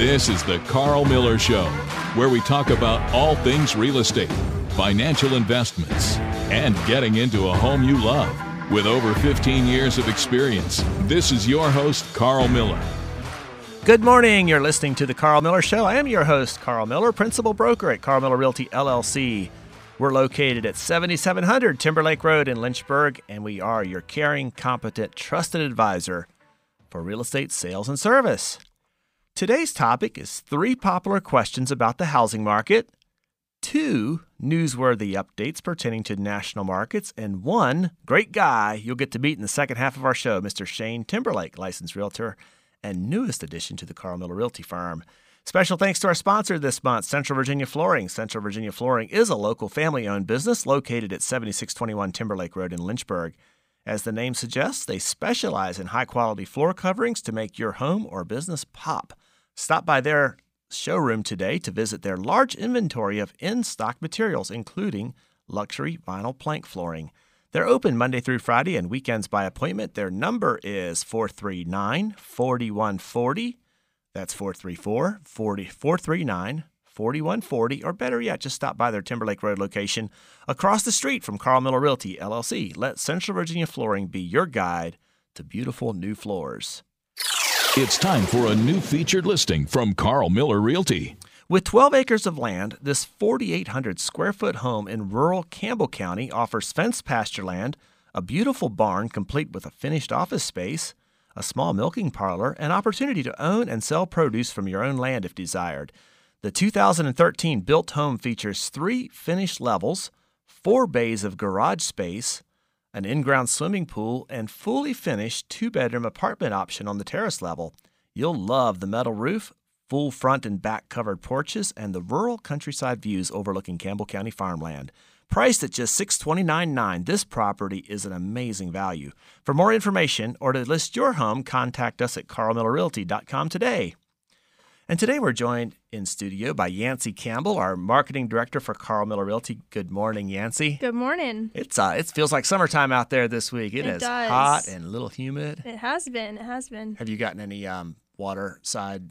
This is the Karl Miller Show, where we talk about all things real estate, financial investments, and getting into a home you love. With over 15 years of experience, this is your host, Karl Miller. Good morning. You're listening to the Karl Miller Show. I am your host, Karl Miller, principal broker at Karl Miller Realty LLC. We're located at 7700 Timberlake Road in Lynchburg, and we are your caring, competent, trusted advisor for real estate sales and service. Today's topic is three popular questions about the housing market, two newsworthy updates pertaining to national markets, and one great guy you'll get to meet in the second half of our show, Mr. Shane Timberlake, licensed realtor and newest addition to the Karl Miller Realty Firm. Special thanks to our sponsor this month, Central Virginia Flooring. Central Virginia Flooring is a local family owned business located at 7621 Timberlake Road in Lynchburg. As the name suggests, they specialize in high quality floor coverings to make your home or business pop. Stop by their showroom today to visit their large inventory of in stock materials, including luxury vinyl plank flooring. They're open Monday through Friday and weekends by appointment. Their number is 439 4140. That's 434 439 4140, or better yet, just stop by their Timberlake Road location across the street from Karl Miller Realty, LLC. Let Central Virginia Flooring be your guide to beautiful new floors. It's time for a new featured listing from Karl Miller Realty. With 12 acres of land, this 4,800 square foot home in rural Campbell County offers fenced pasture land, a beautiful barn complete with a finished office space, a small milking parlor, and opportunity to own and sell produce from your own land if desired. The 2013 built home features three finished levels, four bays of garage space, an in ground swimming pool, and fully finished two bedroom apartment option on the terrace level. You'll love the metal roof, full front and back covered porches, and the rural countryside views overlooking Campbell County farmland. Priced at just $629.9, this property is an amazing value. For more information or to list your home, contact us at karlmillerrealty.com today. And today we're joined in studio by Yancy Campbell, our marketing director for Karl Miller Realty. Good morning, Yancy. Good morning. It's uh, it feels like summertime out there this week. It is does. hot and a little humid. It has been. It has been. Have you gotten any um, water side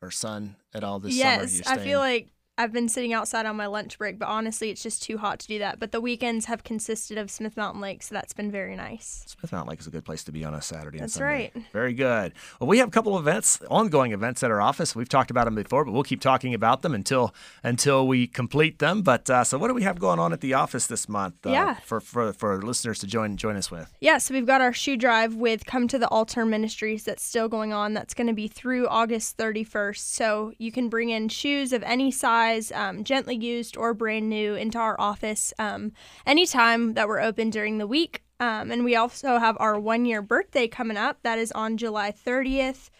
or sun at all this yes, summer? I feel like I've been sitting outside on my lunch break, but honestly, it's just too hot to do that. But the weekends have consisted of Smith Mountain Lake, so that's been very nice. Smith Mountain Lake is a good place to be on a Saturday and That's Sunday. right. Very good. Well, we have a couple of events, ongoing events at our office. We've talked about them before, but we'll keep talking about them until until we complete them. But uh, so, what do we have going on at the office this month? Uh, Yeah. For, for for listeners to join join us with. Yeah, so we've got our shoe drive with Come to the Altar Ministries that's still going on. That's going to be through August 31st. So you can bring in shoes of any size, um, gently used or brand new, into our office um, anytime that we're open during the week. Um, and we also have our one year birthday coming up. That is on July 30th.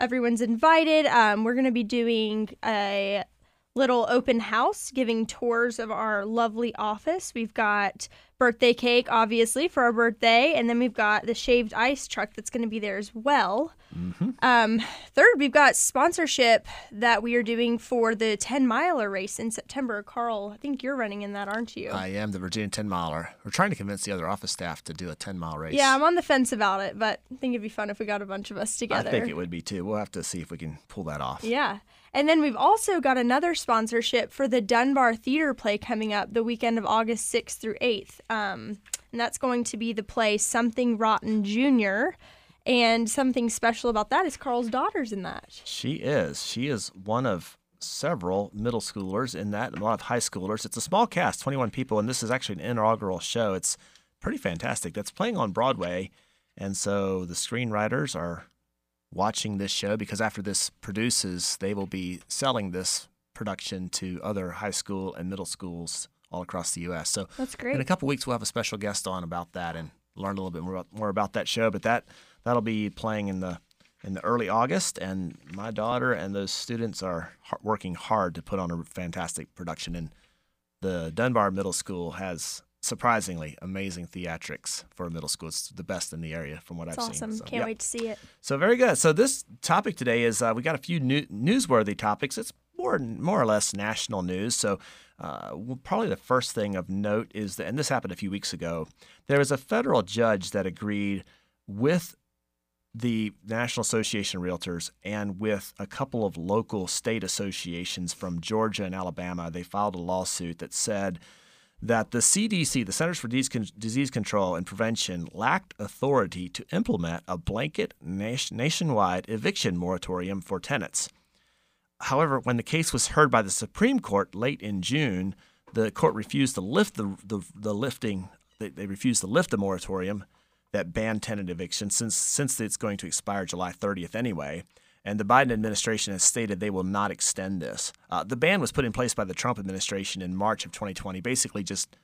Everyone's invited. Um, we're going to be doing a little open house giving tours of our lovely office. We've got birthday cake, obviously, for our birthday, and then we've got the shaved ice truck that's going to be there as well. Um, third, we've got sponsorship that we are doing for the 10 miler race in September. Karl, I think you're running in that, aren't you? I am the Virginia 10 miler. We're trying to convince the other office staff to do a 10 mile race. yeah, I'm on the fence about it, but I think it'd be fun if we got a bunch of us together. I think it would be too. We'll have to see if we can pull that off. Yeah. And then we've also got another sponsorship for the Dunbar Theater play coming up the weekend of August 6th through 8th. Um, and that's going to be the play Something Rotten Junior. And something special about that is Karl's daughter's in that. She is. She is one of several middle schoolers in that, and a lot of high schoolers. It's a small cast, 21 people, and this is actually an inaugural show. It's pretty fantastic. That's playing on Broadway, and so the screenwriters are watching this show because after this produces, they will be selling this production to other high school and middle schools all across the U.S. So That's great. in a couple weeks, we'll have a special guest on about that and learn a little bit more about, more about that show. But that that'll be playing in the in the early August, and my daughter and those students are working hard to put on a fantastic production. And the Dunbar Middle School has surprisingly amazing theatrics for a middle school. It's the best in the area from what It's I've awesome. seen. So, awesome. Can't yeah. wait to see it. So very good. So this topic today is uh, we got a few new, newsworthy topics. It's more more or less national news. So uh, well, probably the first thing of note is that, and this happened a few weeks ago. There was a federal judge that agreed with the National Association of Realtors and with a couple of local state associations from Georgia and Alabama, they filed a lawsuit that said that the CDC, the Centers for Disease Control and Prevention, lacked authority to implement a blanket nationwide eviction moratorium for tenants. However, when the case was heard by the Supreme Court late in June, the court refused to lift the, the, the lifting, they, refused to lift the moratorium that banned tenant eviction since since it's going to expire July 30th anyway. And the Biden administration has stated they will not extend this. Uh, the ban was put in place by the Trump administration in March of 2020, basically just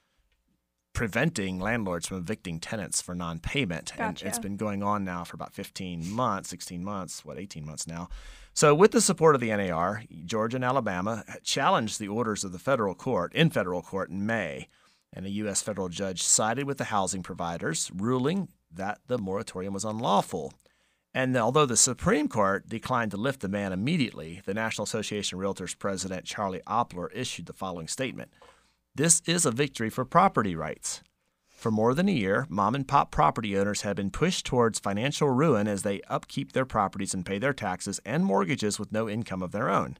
preventing landlords from evicting tenants for non-payment. Gotcha. And it's been going on now for about 15 months, 16 months, what 18 months now. So, with the support of the NAR, Georgia and Alabama challenged the orders of the federal court in federal court in May, and a U.S. federal judge sided with the housing providers, ruling that the moratorium was unlawful. And although the Supreme Court declined to lift the ban immediately, the National Association of Realtors president Charlie Oppler issued the following statement This is a victory for property rights. For more than a year, mom and pop property owners have been pushed towards financial ruin as they upkeep their properties and pay their taxes and mortgages with no income of their own.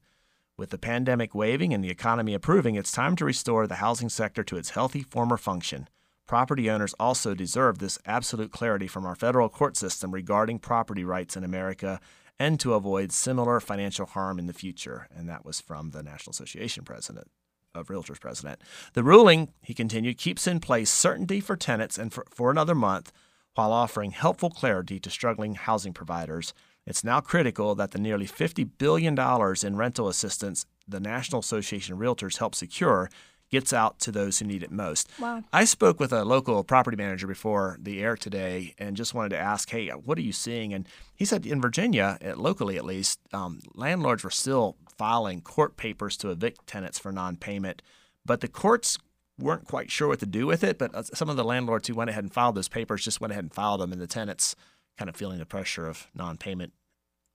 With the pandemic waving and the economy improving, it's time to restore the housing sector to its healthy former function. Property owners also deserve this absolute clarity from our federal court system regarding property rights in America and to avoid similar financial harm in the future. And that was from the National Association president of Realtors president. The ruling, he continued, keeps in place certainty for tenants and for, for another month while offering helpful clarity to struggling housing providers. It's now critical that the nearly $50 billion in rental assistance the National Association of Realtors helped secure gets out to those who need it most. Wow. I spoke with a local property manager before the air today and just wanted to ask, hey, what are you seeing? And he said in Virginia, locally at least, um, landlords were still filing court papers to evict tenants for non payment, but the courts weren't quite sure what to do with it. But uh, some of the landlords who went ahead and filed those papers just went ahead and filed them, and the tenants kind of feeling the pressure of non payment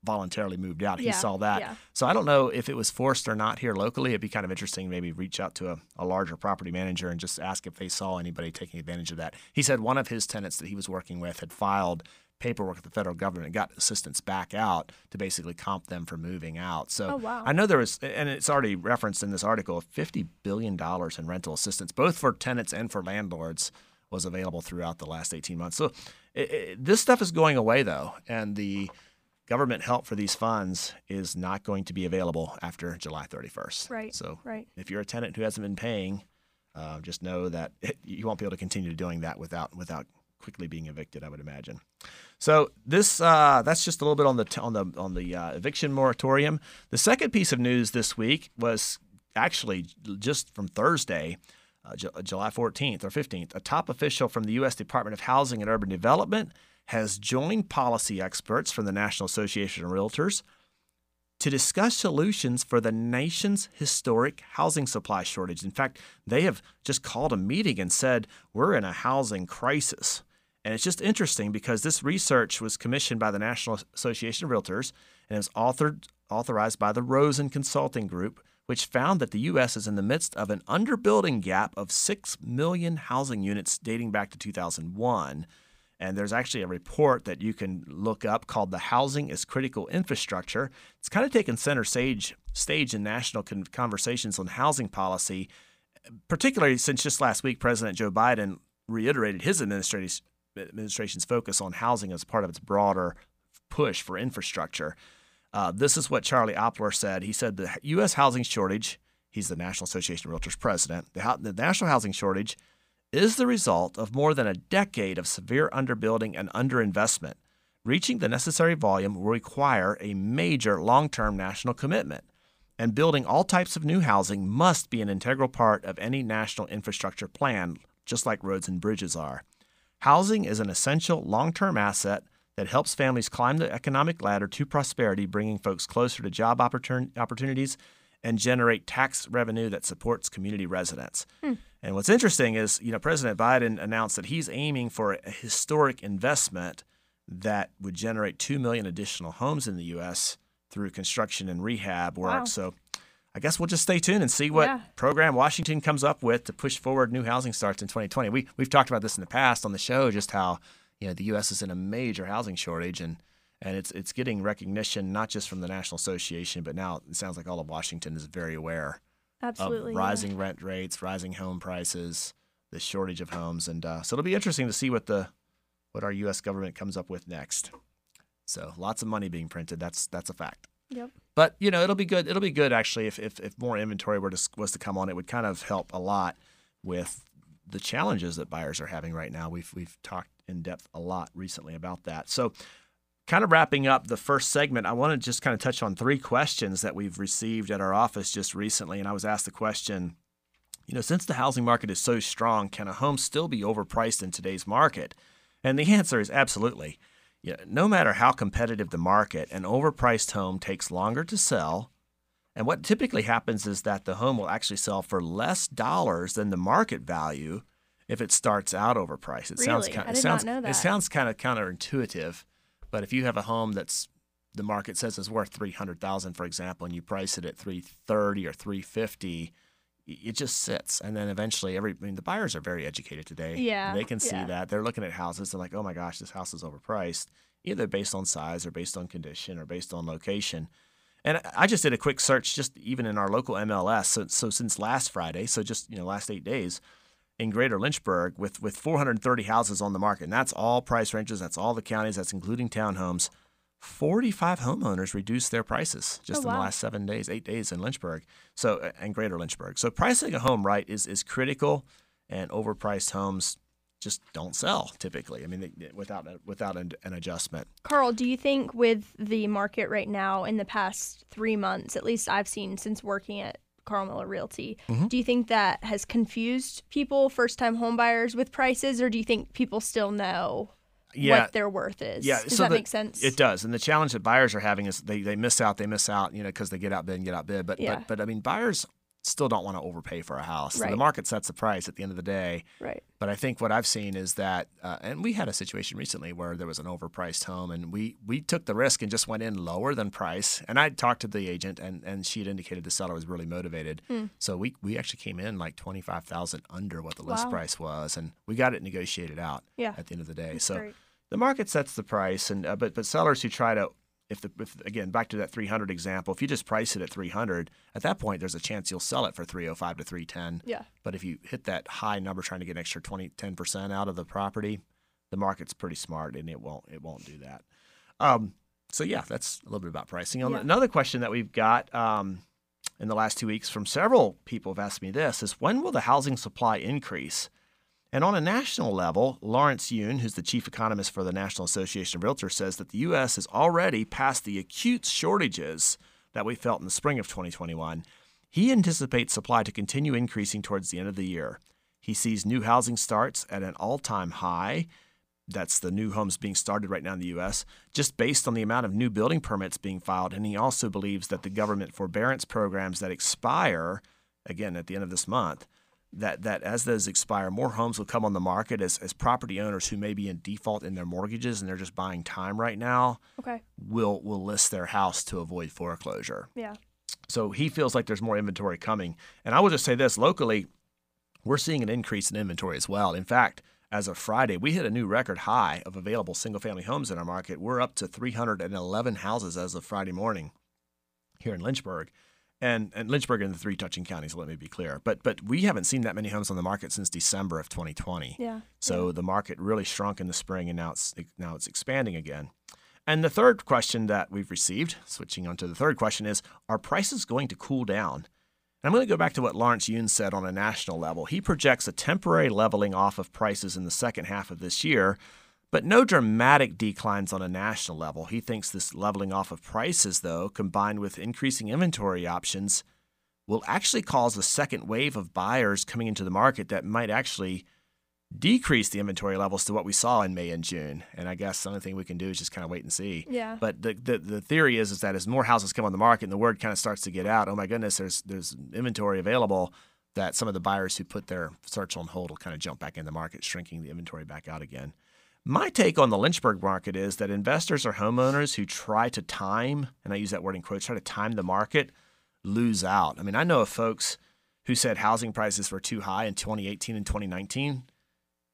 voluntarily moved out. Yeah, he saw that. yeah. So I don't know if it was forced or not here locally. It'd be kind of interesting maybe reach out to a, a larger property manager and just ask if they saw anybody taking advantage of that. He said one of his tenants that he was working with had filed paperwork with the federal government and got assistance back out to basically comp them for moving out. So Oh, wow. I know there was, and it's already referenced in this article, $50 billion in rental assistance, both for tenants and for landlords, was available throughout the last 18 months. So it, it, this stuff is going away, though, and the government help for these funds is not going to be available after July 31st. Right, So right. if you're a tenant who hasn't been paying, uh, just know that it, you won't be able to continue doing that without without quickly being evicted. I would imagine. So this uh, that's just a little bit on the t- on the on the uh, eviction moratorium. The second piece of news this week was actually just from Thursday. Uh, Ju- July 14th or 15th, a top official from the U.S. Department of Housing and Urban Development has joined policy experts from the National Association of Realtors to discuss solutions for the nation's historic housing supply shortage. In fact, they have just called a meeting and said, We're in a housing crisis. And it's just interesting because this research was commissioned by the National Association of Realtors and was authored, authorized by the Rosen Consulting Group, which found that the U.S. is in the midst of an underbuilding gap of 6 million housing units dating back to 2001. And there's actually a report that you can look up called "The Housing is Critical Infrastructure." It's kind of taken center stage stage in national con- conversations on housing policy, particularly since just last week President Joe Biden reiterated his administration's administration's focus on housing as part of its broader push for infrastructure. Uh, this is what Charlie Oppler said. He said the U.S. housing shortage. He's the National Association of Realtors president. The, the national housing shortage is the result of more than a decade of severe underbuilding and underinvestment. Reaching the necessary volume will require a major long term national commitment, and building all types of new housing must be an integral part of any national infrastructure plan, just like roads and bridges are. Housing is an essential long term asset that helps families climb the economic ladder to prosperity, bringing folks closer to job opportun- opportunities and generate tax revenue that supports community residents. Hmm. And what's interesting is, you know, President Biden announced that he's aiming for a historic investment that would generate 2 million additional homes in the U.S. through construction and rehab work. Wow. So I guess we'll just stay tuned and see what Yeah. program Washington comes up with to push forward new housing starts in 2020. We, we've talked about this in the past on the show, just how, you know, the U.S. is in a major housing shortage and and it's it's getting recognition not just from the National Association, but now it sounds like all of Washington is very aware Absolutely. of yeah. rising rent rates, rising home prices, the shortage of homes, and uh, so it'll be interesting to see what the what our U.S. government comes up with next. So lots of money being printed. That's that's a fact. Yep. But you know, it'll be good. It'll be good actually if if, if more inventory were to, was to come on. It would kind of help a lot with the challenges that buyers are having right now. We've we've talked in depth a lot recently about that. So, kind of wrapping up the first segment, I want to just kind of touch on three questions that we've received at our office just recently. And I was asked the question, you know, since the housing market is so strong, can a home still be overpriced in today's market? And the answer is absolutely. Yeah, no matter how competitive the market, an overpriced home takes longer to sell. And what typically happens is that the home will actually sell for less dollars than the market value if it starts out overpriced. It sounds Really? kind I it sounds it sounds kind of counterintuitive, but if you have a home that's the market says is worth 300,000 for example and you price it at 330 or 350 it just sits. And then eventually every I mean the buyers are very educated today. Yeah, they can see yeah. that. They're looking at houses. And like oh my gosh this house is overpriced either based on size or based on condition or based on location. And I- I just did a quick search just even in our local MLS so, so since last Friday so just you know last 8 days in Greater Lynchburg with with 430 houses on the market and that's all price ranges that's all the counties that's including townhomes 45 homeowners reduced their prices just Oh, in the last seven days, eight days in Lynchburg, so uh, and Greater Lynchburg. So pricing a home right is is critical, and overpriced homes just don't sell typically. I mean, they, without a, without an, an adjustment. Karl, do you think with the market right now in the past three months, at least I've seen since working at Karl Miller Realty, Mm-hmm. do you think that has confused people, first time home buyers, with prices, or do you think people still know Yeah, what their worth is? yeah. Does so that the- make sense? It does, and the challenge that buyers are having is they, they miss out, they miss out, you know, because they get outbid and get outbid. But Yeah. but but I mean, buyers still don't want to overpay for a house. So the market sets the price at the end of the day. Right. But I think what I've seen is that, uh, and we had a situation recently where there was an overpriced home, and we we took the risk and just went in lower than price. And I talked to the agent, and and she had indicated the seller was really motivated. Hmm. So we we actually came in like twenty five thousand under what the list Wow. price was, and we got it negotiated out. Yeah. At the end of the day, That's so great. the market sets the price, and uh, but but sellers who try to if the if, again back to that 300 example, if you just price it at 300, at that point there's a chance you'll sell it for 305 to 310. Yeah. But if you hit that high number trying to get an extra 20 10% out of the property, the market's pretty smart and it won't it won't do that. Um, so yeah, that's a little bit about pricing. Yeah. Another question that we've got um, in the last two weeks from several people have asked me this is when will the housing supply increase? And on a national level, Lawrence Yun, who's the chief economist for the National Association of Realtors, says that the U.S. has already passed the acute shortages that we felt in the spring of 2021. He anticipates supply to continue increasing towards the end of the year. He sees new housing starts at an all time high. That's the new homes being started right now in the U.S., just based on the amount of new building permits being filed. And he also believes that the government forbearance programs that expire, again, at the end of this month, that, that as those expire, more homes will come on the market as, as property owners who may be in default in their mortgages and they're just buying time right now Okay. will, will list their house to avoid foreclosure. Yeah. So he feels like there's more inventory coming. And I will just say this locally, we're seeing an increase in inventory as well. In fact, as of Friday, we hit a new record high of available single family homes in our market. We're up to 311 houses as of Friday morning here in Lynchburg. And, and Lynchburg and the three touching counties, let me be clear. But but we haven't seen that many homes on the market since December of 2020. Yeah. So the market really shrunk in the spring, and now it's now it's expanding again. And the third question that we've received, switching on to the third question, is: Are prices going to cool down? And I'm going to go back to what Lawrence Yun said on a national level. He projects a temporary leveling off of prices in the second half of this year, but no dramatic declines on a national level. He thinks this leveling off of prices, though, combined with increasing inventory options, will actually cause a second wave of buyers coming into the market that might actually decrease the inventory levels to what we saw in May and June. And I guess the only thing we can do is just kind of wait and see. Yeah. But the, the, the theory is is that as more houses come on the market and the word kind of starts to get out, oh my goodness, there's there's inventory available, that some of the buyers who put their search on hold will kind of jump back in the market, shrinking the inventory back out again. My take on the Lynchburg market is that investors or homeowners who try to time, and I use that word in quotes, try to time the market, lose out. I mean, I know of folks who said housing prices were too high in 2018 and 2019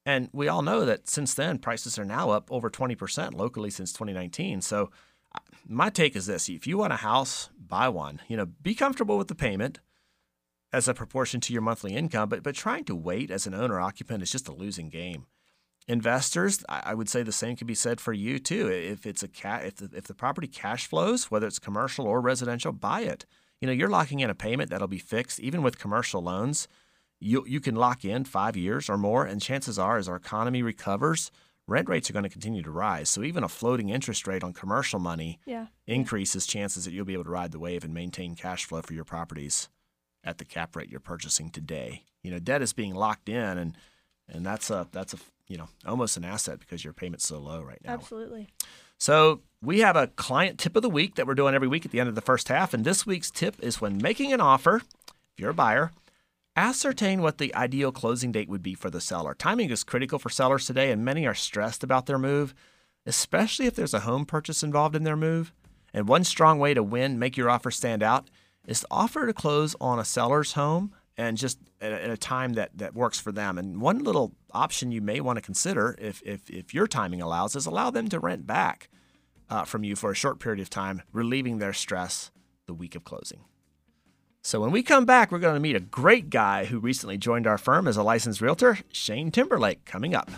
And we all know that since then, prices are now up over 20% locally since 2019. So, uh, my take is this if you want a house, buy one. You know, be comfortable with the payment as a proportion to your monthly income, but, but trying to wait as an owner occupant is just a losing game. Investors, I would say the same can be said for you too. If it's a ca- if the, if the property cash flows, whether it's commercial or residential, buy it. You know, you're locking in a payment that'll be fixed, even with commercial loans you you can lock in five years or more, and chances are, as our economy recovers, rent rates are going to continue to rise. So even a floating interest rate on commercial money yeah. increases chances that you'll be able to ride the wave and maintain cash flow for your properties at the cap rate you're purchasing today. You know, debt is being locked in, and and that's a that's a you know almost an asset because your payment's so low right now. Absolutely. So we have a client tip of the week that we're doing every week at the end of the first half, and this week's tip is when making an offer, if you're a buyer, Ascertain what the ideal closing date would be for the seller. Timing is critical for sellers today, and many are stressed about their move, especially if there's a home purchase involved in their move. And one strong way to win, make your offer stand out, is to offer to close on a seller's home and just at a time that, that works for them. And one little option you may want to consider, if, if, if your timing allows, is allow them to rent back uh, from you for a short period of time, relieving their stress the week of closing. So when we come back, we're going to meet a great guy who recently joined our firm as a licensed realtor, Shane Timberlake, coming up.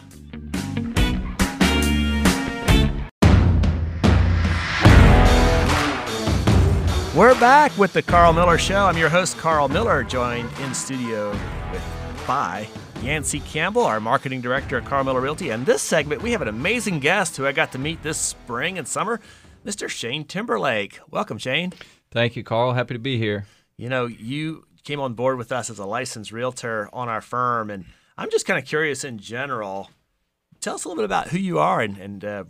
We're back with the Karl Miller Show. I'm your host, Karl Miller, joined in studio with by Yancy Campbell, our marketing director at Karl Miller Realty. And this segment, we have an amazing guest who I got to meet this spring and summer, Mr. Shane Timberlake. Welcome, Shane. Thank you, Karl. Happy to be here you know, you came on board with us as a licensed realtor on our firm, and I'm just kind of curious in general. Tell us a little bit about who you are and, and uh,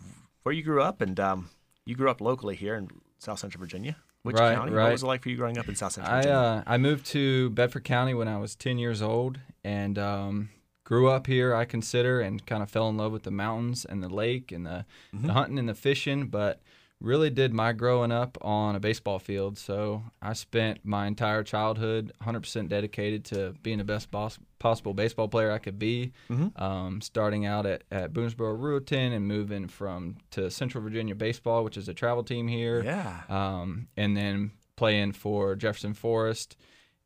where you grew up, and um, you grew up locally here in South Central Virginia. Which right, county? Right. What was it like for you growing up in South Central Virginia? I, uh, I moved to Bedford County when I was 10 years old and um, grew up here, I consider, and kind of fell in love with the mountains and the lake and the, mm-hmm. the hunting and the fishing. But really did my growing up on a baseball field. So I spent my entire childhood 100% dedicated to being the best boss, possible baseball player I could be. Mm-hmm. Um, starting out at, at Boonsboro Ruritan and moving from to Central Virginia Baseball, which is a travel team here. Yeah. Um, and then playing for Jefferson Forest,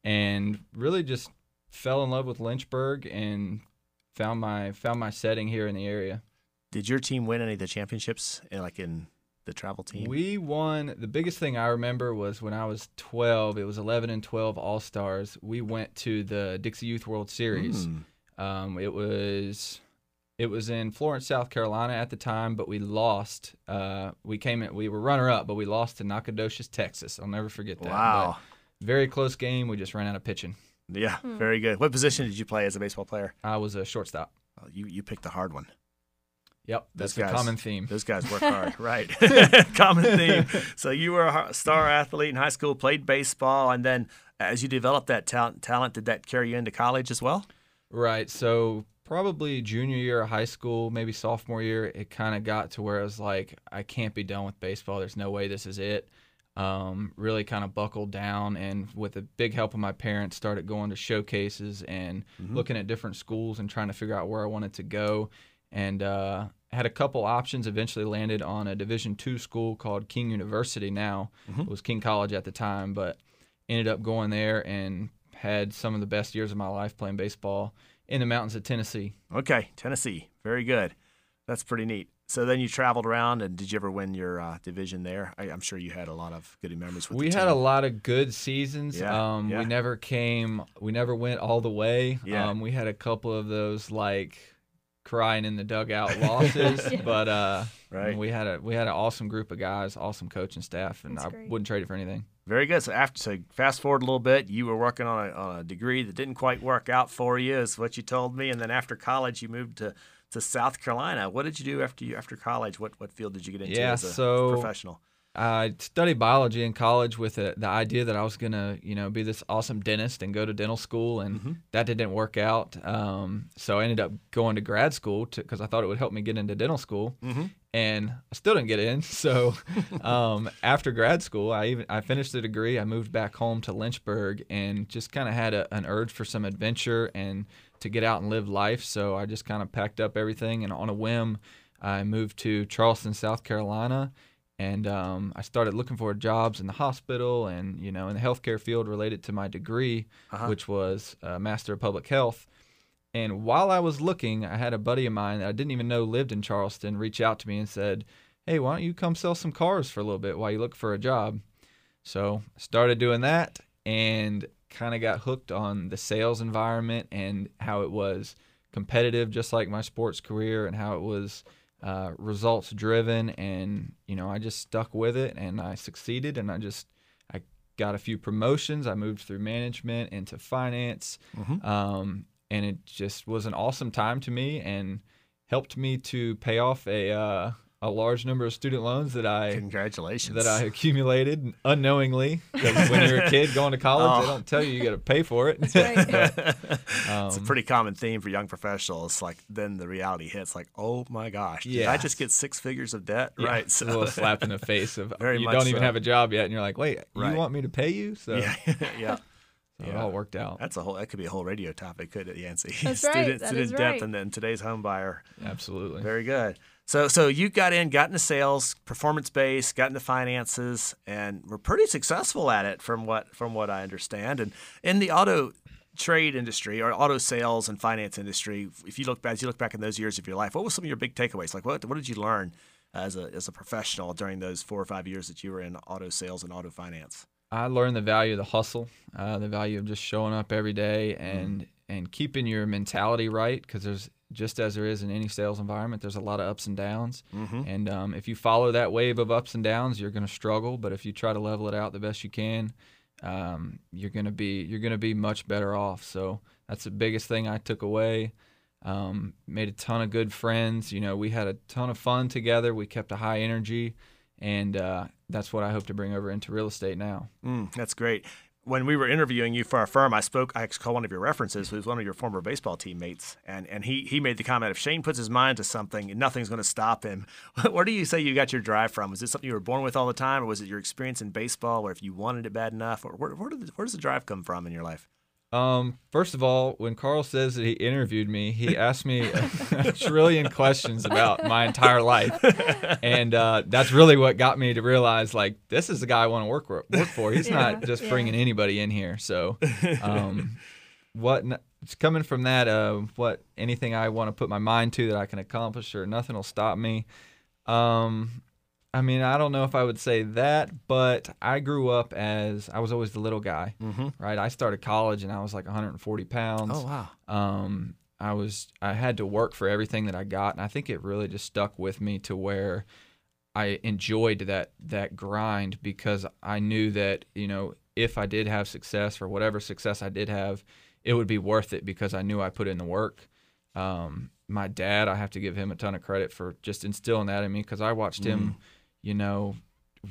and really just fell in love with Lynchburg and found my found my setting here in the area. Did your team win any of the championships, eh, like in the travel team? We won. The biggest thing I remember was when I was 12. It was 11 and 12 All Stars. We went to the Dixie Youth World Series. Mm. Um, it was it was in Florence, South Carolina at the time, but we lost. Uh, we came in, we were runner up, but we lost to Nacogdoches, Texas. I'll never forget that. Wow. But very close game. We just ran out of pitching. Yeah, hmm. very good. What position did you play as a baseball player? I was a shortstop. Oh, you you picked the hard one. Yep, that's the common theme. Those guys work hard, right? common theme. So you were a star athlete in high school, played baseball, and then as you developed that talent, talent did that carry you into college as well? Right. So probably junior year of high school, maybe sophomore year, it kind of got to where I was like, I can't be done with baseball. There's no way this is it. Um, really kind of buckled down and with the big help of my parents started going to showcases and mm-hmm. looking at different schools and trying to figure out where I wanted to go and uh, had a couple options. Eventually landed on a Division two school called King University. Now mm-hmm. it was King College at the time, but ended up going there and had some of the best years of my life playing baseball in the mountains of Tennessee. Okay, Tennessee, very good. That's pretty neat. So then you traveled around, and did you ever win your uh, division there? I, am sure you had a lot of good memories. We had a lot of good seasons. Yeah, um, yeah. We never came. We never went all the way. Yeah. Um, we had a couple of those like crying in the dugout losses, yeah. but uh, right. we had a we had an awesome group of guys, awesome coaching staff, and That's I great. wouldn't trade it for anything. Very good. So after so fast forward a little bit, you were working on a, on a degree that didn't quite work out for you, is what you told me, and then after college, you moved to to South Carolina. What did you do after you after college? What what field did you get into yeah, as a so, professional? I studied biology in college with the, the idea that I was gonna, you know, be this awesome dentist and go to dental school, and mm-hmm. that didn't work out. Um, so I ended up going to grad school because I thought it would help me get into dental school. Mm-hmm. and I still didn't get in. So um, after grad school, I even I finished the degree. I moved back home to Lynchburg and just kind of had a, an urge for some adventure and to get out and live life. So I just kind of packed up everything and on a whim, I moved to Charleston, South Carolina. And um, I started looking for jobs in the hospital and you know in the healthcare field related to my degree, Uh-huh. which was uh, Master of Public Health. And while I was looking, I had a buddy of mine that I didn't even know lived in Charleston reach out to me and said, Hey, why don't you come sell some cars for a little bit while you look for a job? So I started doing that and kind of got hooked on the sales environment and how it was competitive, just like my sports career, and how it was uh, results driven. And, you know, I just stuck with it and I succeeded and I just, I got a few promotions. I moved through management into finance. Um, and it just was an awesome time to me and helped me to pay off a, uh, a large number of student loans that I Congratulations. that I accumulated unknowingly. Because when you're a kid going to college, they Oh. don't tell you you got to pay for it. That's right. it's a Um, pretty common theme for young professionals. Like then the reality hits, like, oh my gosh, did I just get six figures of debt? Yeah, right. it's a little slap in the face of Very you don't even so. have a job yet, and you're like, wait, Right. you want me to pay you? So, yeah, yeah. so it all worked out. That's a whole. That could be a whole radio topic, couldn't it, Yancy? That's student right, that student is debt right. and then today's home buyer. Absolutely. Very good. So so you got in, got into sales, performance based, got into finances, and were pretty successful at it from what from what I understand. And in the auto trade industry or auto sales and finance industry, if you look back, as you look back in those years of your life, what was some of your big takeaways? Like what what did you learn as a as a professional during those four or five years that you were in auto sales and auto finance? I learned the value of the hustle, uh, the value of just showing up every day and and keeping your mentality right because there's just as there is in any sales environment, there's a lot of ups and downs. And um, if you follow that wave of ups and downs, you're going to struggle. But if you try to level it out the best you can, um, you're going to be you're going to be much better off. So that's the biggest thing I took away. Um, made a ton of good friends. You know, we had a ton of fun together. We kept a high energy, and uh, that's what I hope to bring over into real estate now. Mm, that's great. When we were interviewing you for our firm, I spoke. I called one of your references, who's one of your former baseball teammates, and and he he made the comment: if Shane puts his mind to something, nothing's going to stop him. Where do you say you got your drive from? Was it something you were born with all the time, or was it your experience in baseball, or if you wanted it bad enough, or where where, did where does the drive come from in your life? Um, first of all, when Karl says that he interviewed me, he asked me a trillion questions about my entire life, and uh, that's really what got me to realize like this is the guy I want to work work for. He's Yeah, not just yeah. bringing anybody in here. So, um, what it's coming from that? Uh, what anything I want to put my mind to that I can accomplish, or nothing will stop me. Um, I mean, I don't know if I would say that, but I grew up as I was always the little guy Mm-hmm. right? I started college and I was like 140 pounds. Oh wow. Um, I was I had to work for everything that I got, and I think it really just stuck with me to where I enjoyed that that grind because I knew that you know if I did have success or whatever success I did have, it would be worth it because I knew I put in the work. Um, my dad, I have to give him a ton of credit for just instilling that in me because I watched him, you know,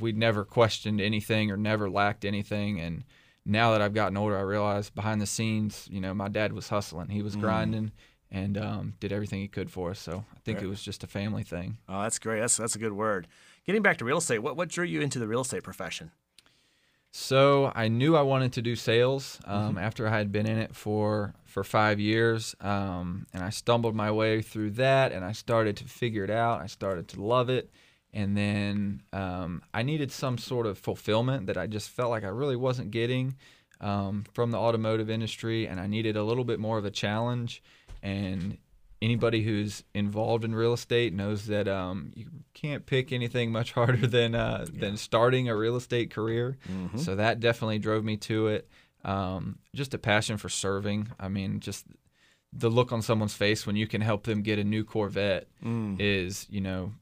we never questioned anything or never lacked anything. And now that I've gotten older, I realize behind the scenes, you know, my dad was hustling, he was grinding, and um, did everything he could for us. So I think it was just a family thing. Oh, that's great. That's that's a good word. Getting back to real estate, what what drew you into the real estate profession? So I knew I wanted to do sales um, after I had been in it for for five years, um, and I stumbled my way through that, and I started to figure it out. I started to love it, and then um, I needed some sort of fulfillment that I just felt like I really wasn't getting um, from the automotive industry, and I needed a little bit more of a challenge. And anybody who's involved in real estate knows that um, you can't pick anything much harder than uh, than starting a real estate career. So that definitely drove me to it. Um, just a passion for serving. I mean, just the look on someone's face when you can help them get a new Corvette is, you know,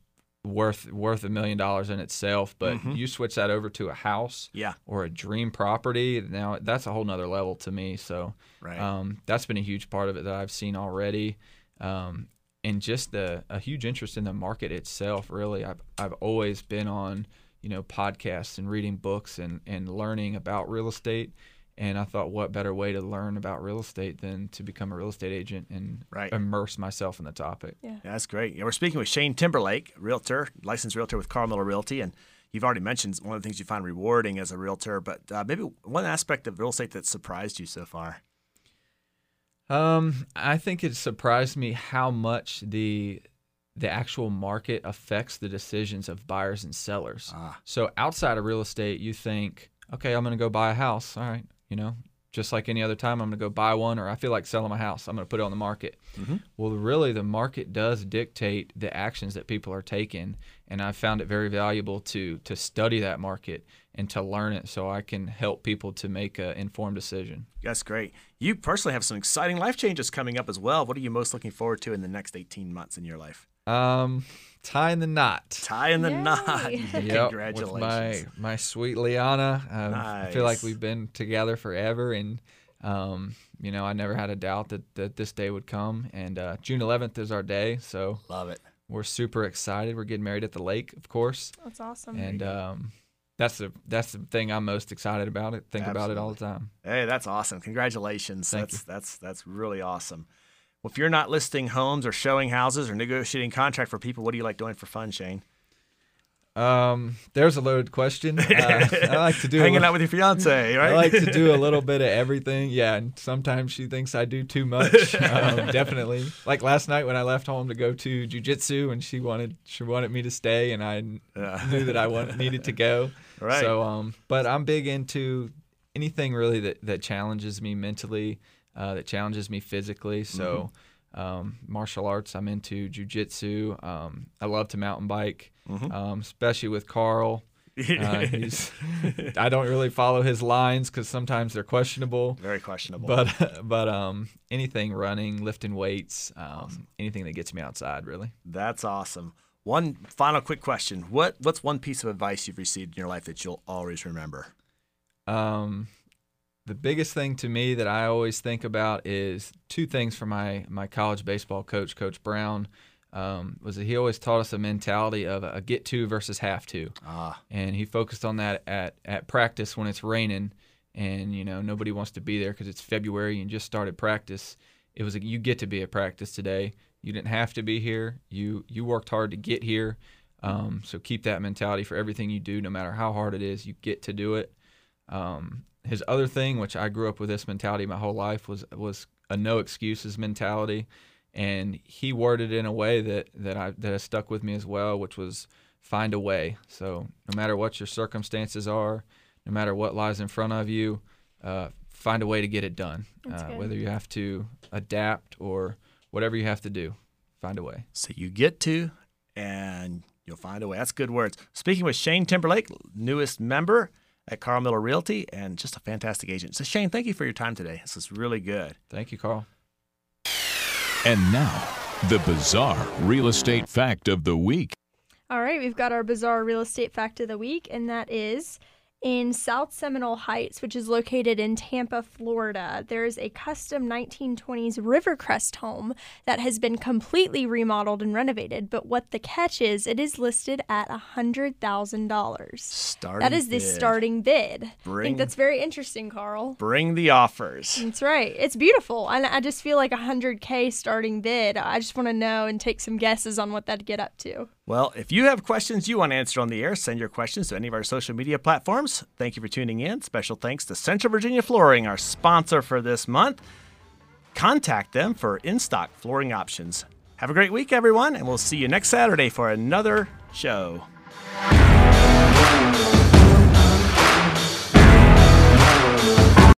worth worth a million dollars in itself. But you switch that over to a house Yeah. or a dream property, now that's a whole nother level to me. So Right. um, that's been a huge part of it that I've seen already. Um, and just the, a huge interest in the market itself. Really, I've I've always been on you know podcasts and reading books and and learning about real estate. And I thought, what better way to learn about real estate than to become a real estate agent and Right. immerse myself in the topic? Yeah. Yeah, that's great. Yeah, we're speaking with Shane Timberlake, realtor, licensed realtor with Karl Miller Realty, and you've already mentioned one of the things you find rewarding as a realtor. But uh, maybe one aspect of real estate that surprised you so far. Um, I think it surprised me how much the the actual market affects the decisions of buyers and sellers. Ah. So outside of real estate, you think, okay, I'm going to go buy a house. All right, you know, just like any other time, I'm going to go buy one, or I feel like selling my house. I'm going to put it on the market. Mm-hmm. Well, really, the market does dictate the actions that people are taking, and I found it very valuable to to study that market and to learn it, so I can help people to make an informed decision. That's great. You personally have some exciting life changes coming up as well. What are you most looking forward to in the next 18 months in your life? Um, tying the knot. Tie in the Yay. knot. Yep, Congratulations. With my my sweet Liana. Um, I feel like we've been together forever, and um, you know, I never had a doubt that, that this day would come. And uh, June 11th is our day, so Love it. we're super excited. We're getting married at the lake, of course, That's awesome. and um, that's the that's the thing I'm most excited about. It think about it all the time. Hey, that's awesome. Congratulations. Thank that's that's that's really awesome. Well, if you're not listing homes or showing houses or negotiating contract for people, what do you like doing for fun, Shane? Um, there's a loaded question. Uh, I like to do Hanging li- out with your fiance, right? I like to do a little bit of everything. Yeah, and sometimes she thinks I do too much. Um, definitely. Like last night when I left home to go to jujitsu, and she wanted she wanted me to stay, and I Yeah. knew that I want, needed to go. Right. So, um, but I'm big into anything really that that challenges me mentally, uh, that challenges me physically. So. Um, martial arts, I'm into jujitsu. Um, I love to mountain bike, um, especially with Karl. Uh, he's, I don't really follow his lines because sometimes they're questionable. Very questionable. But but um, anything running, lifting weights, um, anything that gets me outside, really. That's awesome. One final quick question. What what's one piece of advice you've received in your life that you'll always remember? Um, the biggest thing to me that I always think about is two things from my my college baseball coach, Coach Brown. Um, was that he always taught us a mentality of a get to versus have to. Ah, and he focused on that at, at practice when it's raining and you know nobody wants to be there because it's february and just started practice. It was like you get to be at practice today. You didn't have to be here. You you worked hard to get here. Um, so keep that mentality for everything you do no matter how hard it is you get to do it um, his other thing which i grew up with this mentality my whole life was was a no excuses mentality and he worded it in a way that that I that has stuck with me as well, which was find a way. So no matter what your circumstances are, no matter what lies in front of you, uh, find a way to get it done. Uh, whether you have to adapt or whatever you have to do, find a way. so you get to, and you'll find a way. That's good words. Speaking with Shane Timberlake, newest member at Karl Miller Realty, and just a fantastic agent. So Shane, thank you for your time today. This is really good. Thank you, Karl. And now, the bizarre real estate fact of the week. All right, we've got our bizarre real estate fact of the week, and that is in South Seminole Heights, which is located in Tampa, Florida. There is a custom 1920s Rivercrest home that has been completely remodeled and renovated. But what the catch is, it is listed at $100,000. Starting That is the bid. starting bid. I think that's very interesting, Karl. Bring the offers. That's right. It's beautiful. And I just feel like a 100K starting bid. I just want to know and take some guesses on what that'd get up to. Well, if you have questions you want answered on the air, send your questions to any of our social media platforms. Thank you for tuning in. Special thanks to Central Virginia Flooring, our sponsor for this month. Contact them for in stock flooring options. Have a great week, everyone, and we'll see you next Saturday for another show.